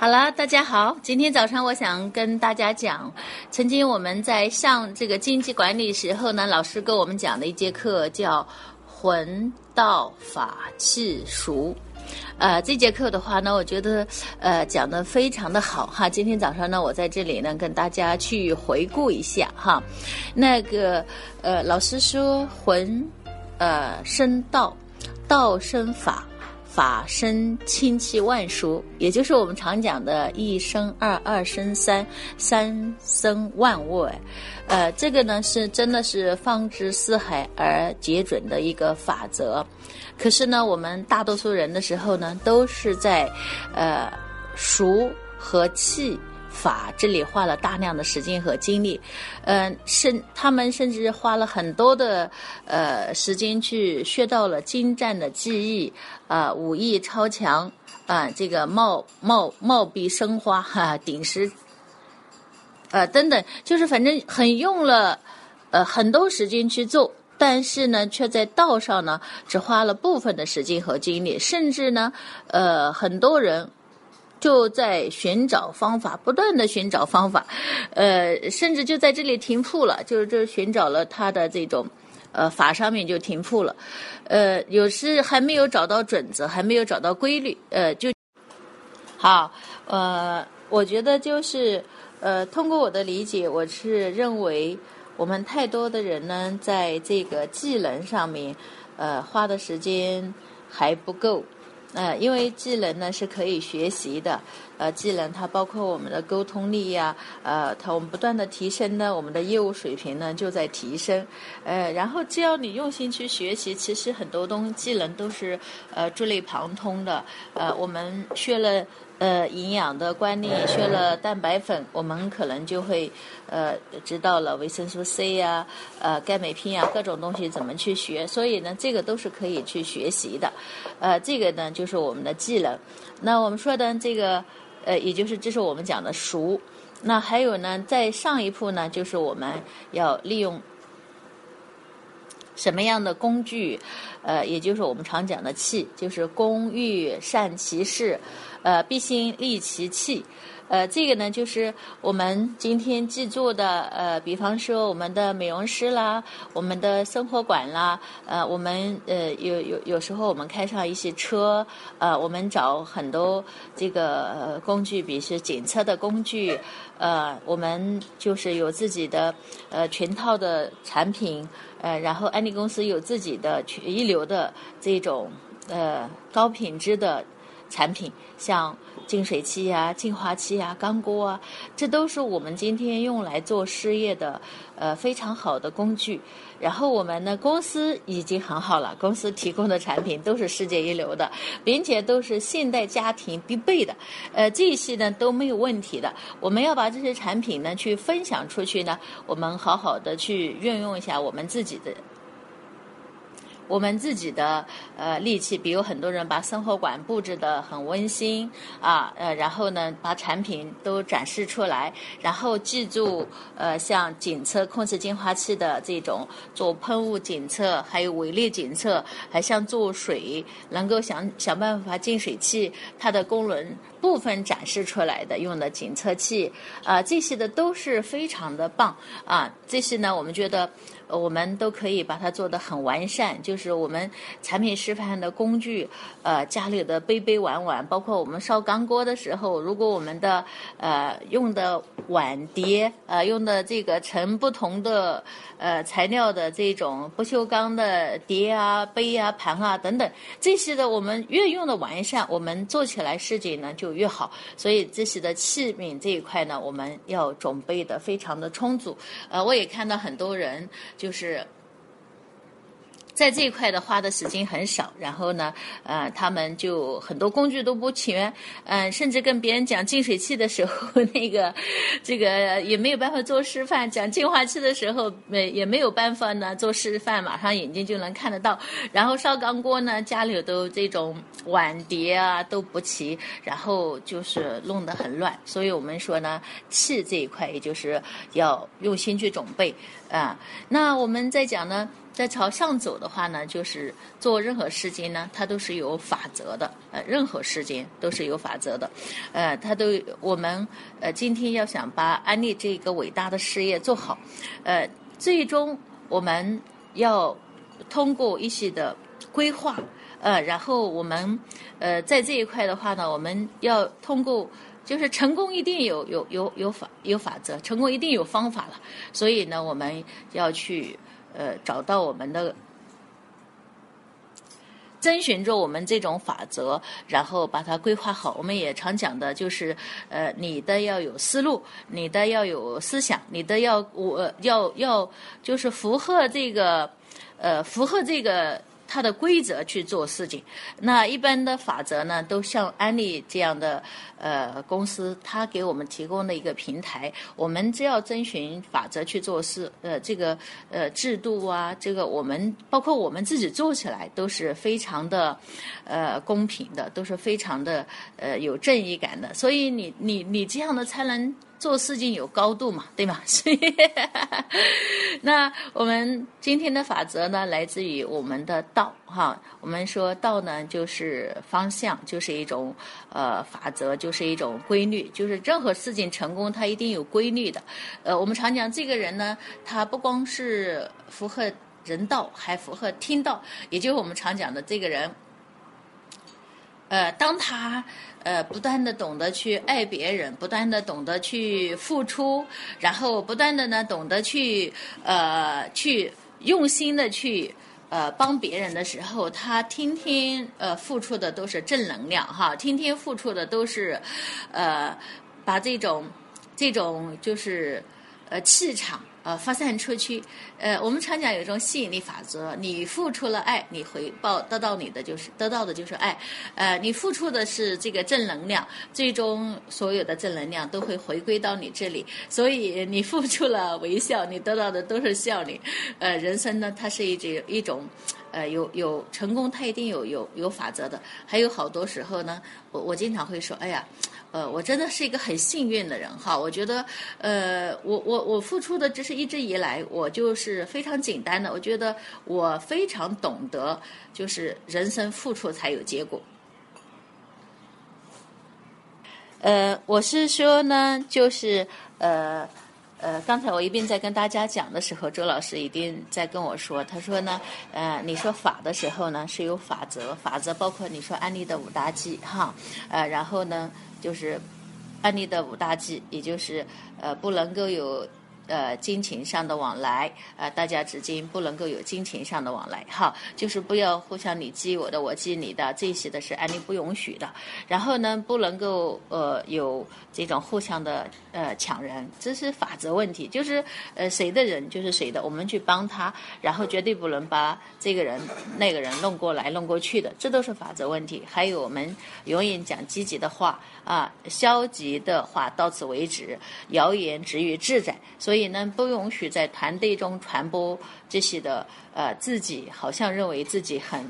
好了，大家好，今天早上我想跟大家讲，曾经我们在上这个经济管理时候呢，老师跟我们讲的一节课叫“魂道法器熟”。呃，这节课的话呢，我觉得呃讲的非常的好哈。今天早上呢，我在这里呢跟大家去回顾一下哈。那个呃，老师说魂呃生道，道生法。法生清气万殊，也就是我们常讲的一生二，二生三，三生万物。呃，这个呢是真的是放之四海而皆准的一个法则。可是呢，我们大多数人的时候呢，都是在呃熟和气。法这里花了大量的时间和精力，嗯，甚他们甚至花了很多的呃时间去学到了精湛的技艺，啊，武艺超强，啊，这个貌貌貌比生花哈，顶石，呃等等，就是反正很用了呃很多时间去做，但是呢，却在道上呢只花了部分的时间和精力，甚至呢，呃，很多人。就在寻找方法，不断的寻找方法，呃，甚至就在这里停铺了，就是这寻找了他的这种，呃，法上面就停铺了，呃，有时还没有找到准则，还没有找到规律，呃，就好，呃，我觉得就是，呃，通过我的理解，我是认为我们太多的人呢，在这个技能上面，呃，花的时间还不够。呃，因为技能呢是可以学习的，呃，技能它包括我们的沟通力呀，呃，它我们不断的提升呢，我们的业务水平呢就在提升，呃，然后只要你用心去学习，其实很多东技能都是呃触类旁通的，呃，我们学了。呃，营养的观念，学了蛋白粉，我们可能就会呃知道了维生素 C 呀，呃钙镁片呀各种东西怎么去学，所以呢，这个都是可以去学习的，呃，这个呢就是我们的技能。那我们说的这个呃，也就是这是我们讲的熟。那还有呢，在上一步呢，就是我们要利用什么样的工具？呃，也就是我们常讲的气，就是工欲善其事。呃，必先利其器，呃，这个呢，就是我们今天记住的，呃，比方说我们的美容师啦，我们的生活馆啦，呃，我们呃有有有时候我们开上一些车，呃，我们找很多这个工具，比如说检测的工具，呃，我们就是有自己的呃全套的产品，呃，然后安利公司有自己的全一流的这种呃高品质的。产品像净水器呀、净化器呀、钢锅啊，这都是我们今天用来做事业的呃非常好的工具。然后我们呢公司已经很好了，公司提供的产品都是世界一流的，并且都是现代家庭必备的，呃这些呢都没有问题的。我们要把这些产品呢去分享出去呢，我们好好的去运用一下我们自己的。我们自己的呃力气，比如很多人把生活馆布置的很温馨啊，呃，然后呢把产品都展示出来，然后记住呃像检测空气净化器的这种做喷雾检测，还有微粒检测，还像做水能够想想办法净水器它的功能部分展示出来的用的检测器啊，这些的都是非常的棒啊，这些呢我们觉得。我们都可以把它做得很完善，就是我们产品示范的工具，呃，家里的杯杯碗碗，包括我们烧钢锅的时候，如果我们的呃用的碗碟，呃用的这个成不同的呃材料的这种不锈钢的碟啊、杯啊、盘啊等等，这些的我们越用的完善，我们做起来事情呢就越好。所以这些的器皿这一块呢，我们要准备的非常的充足。呃，我也看到很多人。就是。在这一块的花的时间很少，然后呢，呃，他们就很多工具都不全，嗯，甚至跟别人讲净水器的时候，那个这个也没有办法做示范；讲净化器的时候，没也没有办法呢做示范，马上眼睛就能看得到。然后烧钢锅呢，家里都这种碗碟啊都不齐，然后就是弄得很乱。所以我们说呢，气这一块也就是要用心去准备啊。那我们在讲呢。在朝上走的话呢，就是做任何事情呢，它都是有法则的。呃，任何事情都是有法则的。呃，它都我们呃今天要想把安利这个伟大的事业做好，呃，最终我们要通过一些的规划，呃，然后我们呃在这一块的话呢，我们要通过。就是成功一定有有有有法有法则，成功一定有方法了。所以呢，我们要去呃找到我们的，遵循着我们这种法则，然后把它规划好。我们也常讲的就是呃，你的要有思路，你的要有思想，你的要我要要就是符合这个呃符合这个。它的规则去做事情，那一般的法则呢，都像安利这样的呃公司，它给我们提供的一个平台，我们只要遵循法则去做事，呃，这个呃制度啊，这个我们包括我们自己做起来都是非常的呃公平的，都是非常的呃有正义感的，所以你你你这样的才能。做事情有高度嘛，对吗？所以，那我们今天的法则呢，来自于我们的道哈。我们说道呢，就是方向，就是一种呃法则，就是一种规律，就是任何事情成功，它一定有规律的。呃，我们常讲这个人呢，他不光是符合人道，还符合天道，也就是我们常讲的这个人。呃，当他呃不断的懂得去爱别人，不断的懂得去付出，然后不断的呢懂得去呃去用心的去呃帮别人的时候，他天天呃付出的都是正能量哈，天天付出的都是呃把这种这种就是呃气场。呃，发散出去。呃，我们常讲有一种吸引力法则，你付出了爱，你回报得到你的就是得到的就是爱。呃，你付出的是这个正能量，最终所有的正能量都会回归到你这里。所以你付出了微笑，你得到的都是笑脸。呃，人生呢，它是一种一种，呃，有有成功，它一定有有有法则的。还有好多时候呢，我我经常会说，哎呀。呃，我真的是一个很幸运的人哈。我觉得，呃，我我我付出的这是一直以来，我就是非常简单的。我觉得我非常懂得，就是人生付出才有结果。呃，我是说呢，就是呃呃，刚才我一边在跟大家讲的时候，周老师一定在跟我说，他说呢，呃，你说法的时候呢是有法则，法则包括你说安利的五大忌哈，呃，然后呢。就是安利的五大忌，也就是呃不能够有呃金钱上的往来，呃大家之间不能够有金钱上的往来，哈，就是不要互相你记我的，我记你的，这些的是安利不允许的。然后呢，不能够呃有这种互相的呃抢人，这是法则问题，就是呃谁的人就是谁的，我们去帮他，然后绝对不能把这个人那个人弄过来弄过去的，这都是法则问题。还有我们永远讲积极的话。啊，消极的话到此为止，谣言止于智在。所以也能，不允许在团队中传播这些的呃，自己好像认为自己很。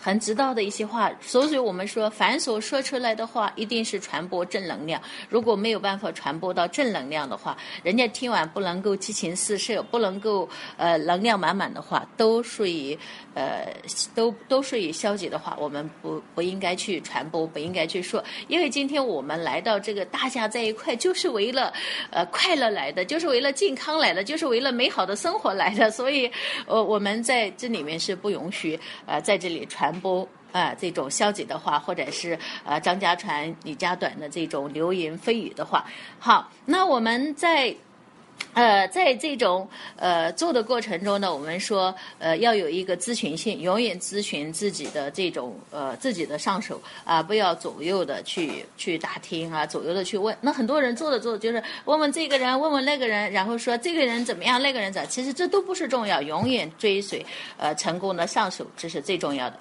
很知道的一些话，所以我们说，凡所说出来的话，一定是传播正能量。如果没有办法传播到正能量的话，人家听完不能够激情四射，不能够呃能量满满的话，都属于呃都都属于消极的话，我们不不应该去传播，不应该去说。因为今天我们来到这个大家在一块，就是为了呃快乐来的，就是为了健康来的，就是为了美好的生活来的。所以，呃，我们在这里面是不允许呃在这里传。传播啊这种消极的话，或者是呃张家传李家短的这种流言蜚语的话。好，那我们在呃在这种呃做的过程中呢，我们说呃要有一个咨询性，永远咨询自己的这种呃自己的上手啊，不要左右的去去打听啊，左右的去问。那很多人做的做的就是问问这个人，问问那个人，然后说这个人怎么样，那个人怎，其实这都不是重要，永远追随呃成功的上手，这是最重要的。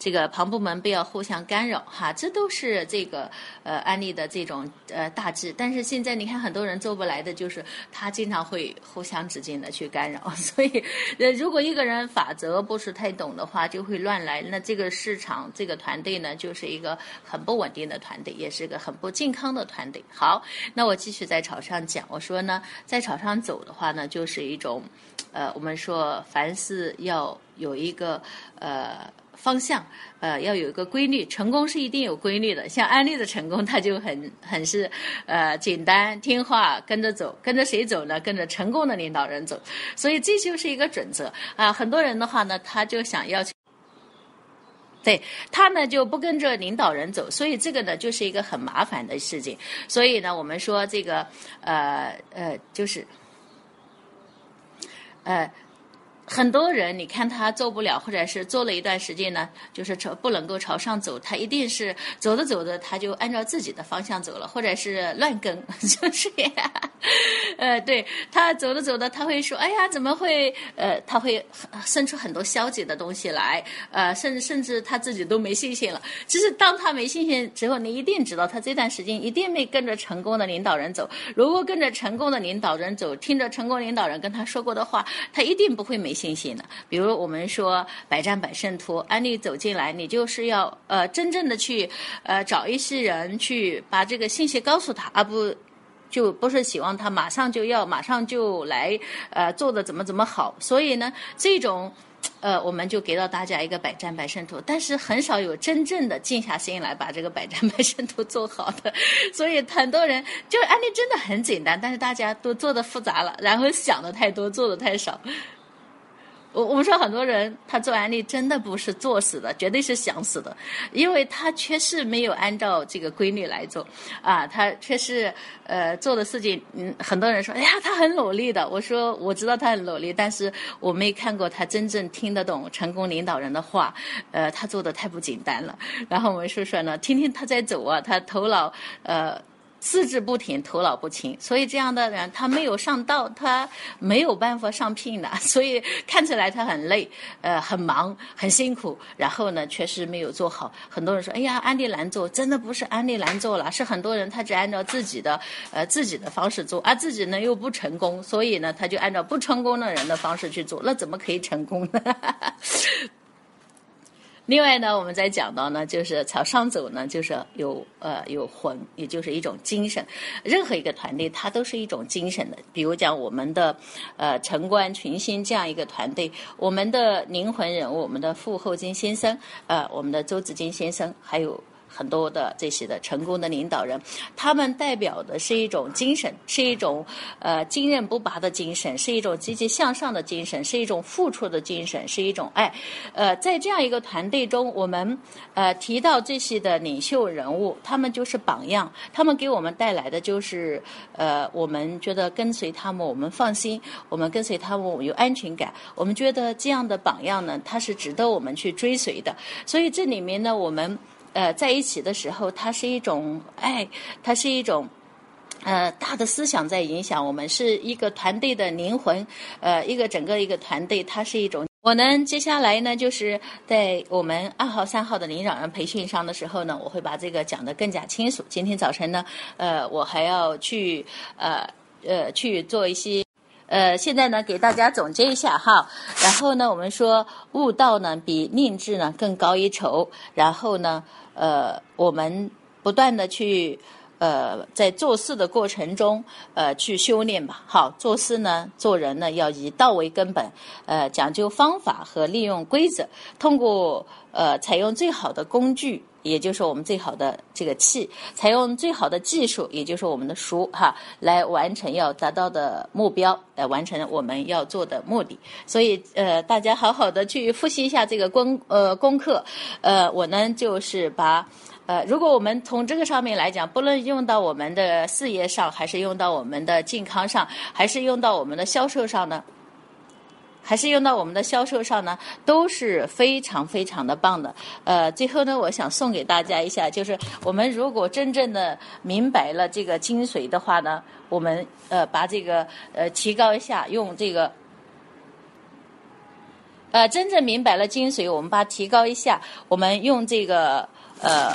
这个旁部门不要互相干扰哈，这都是这个呃安利的这种呃大致。但是现在你看很多人做不来的就是他经常会互相之间的去干扰，所以呃如果一个人法则不是太懂的话，就会乱来。那这个市场这个团队呢，就是一个很不稳定的团队，也是个很不健康的团队。好，那我继续在场上讲，我说呢，在场上走的话呢，就是一种呃我们说凡事要有一个呃。方向，呃，要有一个规律。成功是一定有规律的。像安利的成功，它就很很是，呃，简单听话，跟着走，跟着谁走呢？跟着成功的领导人走。所以这就是一个准则啊。很多人的话呢，他就想要去，对他呢就不跟着领导人走，所以这个呢就是一个很麻烦的事情。所以呢，我们说这个，呃呃，就是，呃。很多人，你看他做不了，或者是做了一段时间呢，就是朝不能够朝上走，他一定是走着走着他就按照自己的方向走了，或者是乱跟，就是，呃，对他走着走着他会说，哎呀，怎么会？呃，他会生出很多消极的东西来，呃，甚至甚至他自己都没信心了。其实当他没信心之后，你一定知道他这段时间一定没跟着成功的领导人走。如果跟着成功的领导人走，听着成功领导人跟他说过的话，他一定不会没。信心的，比如我们说百战百胜图，安利走进来，你就是要呃真正的去呃找一些人去把这个信息告诉他，而不就不是希望他马上就要马上就来呃做的怎么怎么好。所以呢，这种呃我们就给到大家一个百战百胜图，但是很少有真正的静下心来把这个百战百胜图做好的。所以很多人就安利真的很简单，但是大家都做的复杂了，然后想的太多，做的太少。我我们说很多人他做安利真的不是作死的，绝对是想死的，因为他确实没有按照这个规律来做，啊，他确实呃做的事情，嗯，很多人说，哎呀，他很努力的。我说我知道他很努力，但是我没看过他真正听得懂成功领导人的话，呃，他做的太不简单了。然后我们说说呢，天天他在走啊，他头脑呃。四肢不停，头脑不清，所以这样的人他没有上道，他没有办法上聘的，所以看起来他很累，呃，很忙，很辛苦，然后呢，确实没有做好。很多人说：“哎呀，安利难做，真的不是安利难做了，是很多人他只按照自己的呃自己的方式做，而自己呢又不成功，所以呢他就按照不成功的人的方式去做，那怎么可以成功呢？” 另外呢，我们在讲到呢，就是朝上走呢，就是有呃有魂，也就是一种精神。任何一个团队，它都是一种精神的。比如讲我们的呃城关群星这样一个团队，我们的灵魂人物，我们的傅厚金先生，呃，我们的周子金先生，还有。很多的这些的成功的领导人，他们代表的是一种精神，是一种呃坚韧不拔的精神，是一种积极向上的精神，是一种付出的精神，是一种爱。呃，在这样一个团队中，我们呃提到这些的领袖人物，他们就是榜样，他们给我们带来的就是呃，我们觉得跟随他们我们放心，我们跟随他们我们有安全感，我们觉得这样的榜样呢，他是值得我们去追随的。所以这里面呢，我们。呃，在一起的时候，它是一种爱，它是一种呃大的思想在影响我们，是一个团队的灵魂，呃，一个整个一个团队，它是一种。我呢，接下来呢，就是在我们二号、三号的领导人培训上的时候呢，我会把这个讲得更加清楚。今天早晨呢，呃，我还要去呃呃去做一些。呃，现在呢，给大家总结一下哈。然后呢，我们说悟道呢比念智呢更高一筹。然后呢，呃，我们不断的去呃在做事的过程中呃去修炼吧。好，做事呢，做人呢要以道为根本，呃，讲究方法和利用规则，通过呃采用最好的工具。也就是我们最好的这个气，采用最好的技术，也就是我们的书哈，来完成要达到的目标，来完成我们要做的目的。所以呃，大家好好的去复习一下这个功呃功课。呃，我呢就是把呃，如果我们从这个上面来讲，不论用到我们的事业上，还是用到我们的健康上，还是用到我们的销售上呢？还是用到我们的销售上呢，都是非常非常的棒的。呃，最后呢，我想送给大家一下，就是我们如果真正的明白了这个精髓的话呢，我们呃把这个呃提高一下，用这个呃真正明白了精髓，我们把它提高一下，我们用这个呃。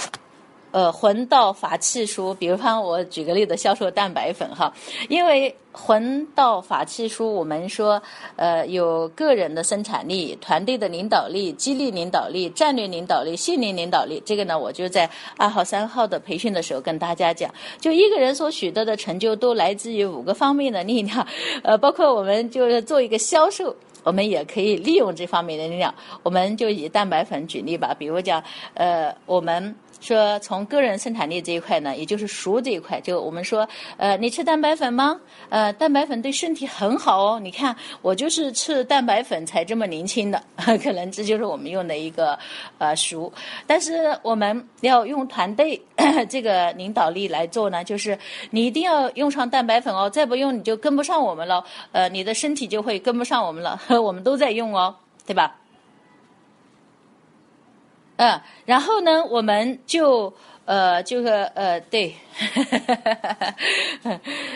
呃，魂道法器书，比如方我举个例子，销售蛋白粉哈，因为魂道法器书，我们说呃有个人的生产力、团队的领导力、激励领导力、战略领导力、信念领导力，这个呢，我就在二号、三号的培训的时候跟大家讲，就一个人所取得的成就都来自于五个方面的力量，呃，包括我们就是做一个销售，我们也可以利用这方面的力量，我们就以蛋白粉举例吧，比如讲呃我们。说从个人生产力这一块呢，也就是熟这一块，就我们说，呃，你吃蛋白粉吗？呃，蛋白粉对身体很好哦。你看，我就是吃蛋白粉才这么年轻的，可能这就是我们用的一个呃熟。但是我们要用团队 这个领导力来做呢，就是你一定要用上蛋白粉哦，再不用你就跟不上我们了，呃，你的身体就会跟不上我们了。我们都在用哦，对吧？嗯，然后呢，我们就。呃，就是呃，对，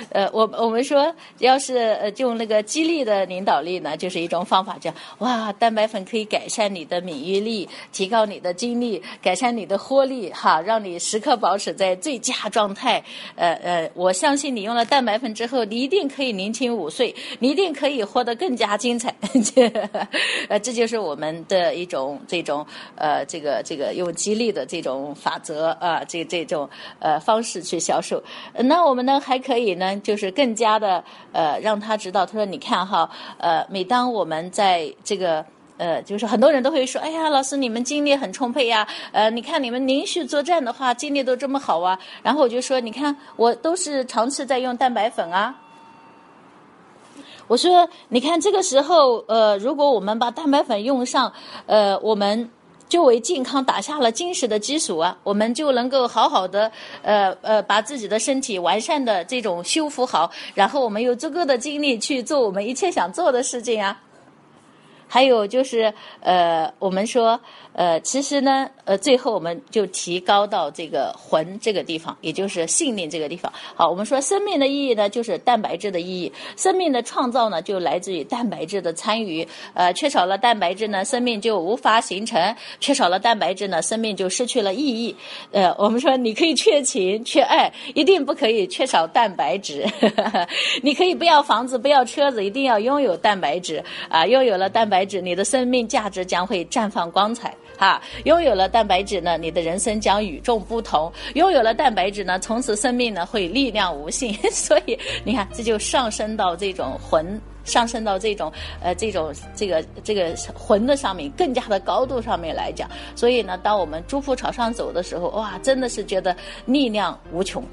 呃，我我们说，要是呃用那个激励的领导力呢，就是一种方法，叫哇，蛋白粉可以改善你的免疫力，提高你的精力，改善你的活力，哈，让你时刻保持在最佳状态。呃呃，我相信你用了蛋白粉之后，你一定可以年轻五岁，你一定可以活得更加精彩。呃，这就是我们的一种这种呃，这个这个用激励的这种法则啊。这这种呃方式去销售，那我们呢还可以呢，就是更加的呃让他知道，他说你看哈，呃每当我们在这个呃就是很多人都会说，哎呀老师你们精力很充沛呀，呃你看你们连续作战的话精力都这么好啊，然后我就说你看我都是长期在用蛋白粉啊，我说你看这个时候呃如果我们把蛋白粉用上，呃我们。就为健康打下了坚实的基础啊，我们就能够好好的呃呃把自己的身体完善的这种修复好，然后我们有足够的精力去做我们一切想做的事情啊。还有就是呃，我们说。呃，其实呢，呃，最后我们就提高到这个魂这个地方，也就是信念这个地方。好，我们说生命的意义呢，就是蛋白质的意义。生命的创造呢，就来自于蛋白质的参与。呃，缺少了蛋白质呢，生命就无法形成；缺少了蛋白质呢，生命就失去了意义。呃，我们说你可以缺情缺爱，一定不可以缺少蛋白质。你可以不要房子，不要车子，一定要拥有蛋白质啊！拥有了蛋白白质，你的生命价值将会绽放光彩。哈，拥有了蛋白质呢，你的人生将与众不同。拥有了蛋白质呢，从此生命呢会力量无限。所以你看，这就上升到这种魂，上升到这种呃这种这个这个魂的上面，更加的高度上面来讲。所以呢，当我们祝福朝上走的时候，哇，真的是觉得力量无穷。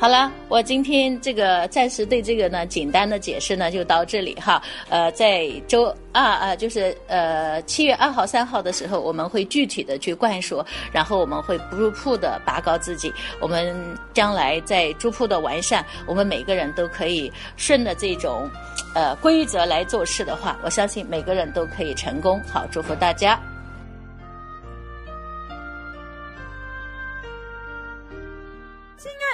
好了，我今天这个暂时对这个呢简单的解释呢就到这里哈。呃，在周二啊，就是呃七月二号、三号的时候，我们会具体的去灌输，然后我们会不入铺的拔高自己。我们将来在逐步的完善，我们每个人都可以顺着这种呃规则来做事的话，我相信每个人都可以成功。好，祝福大家。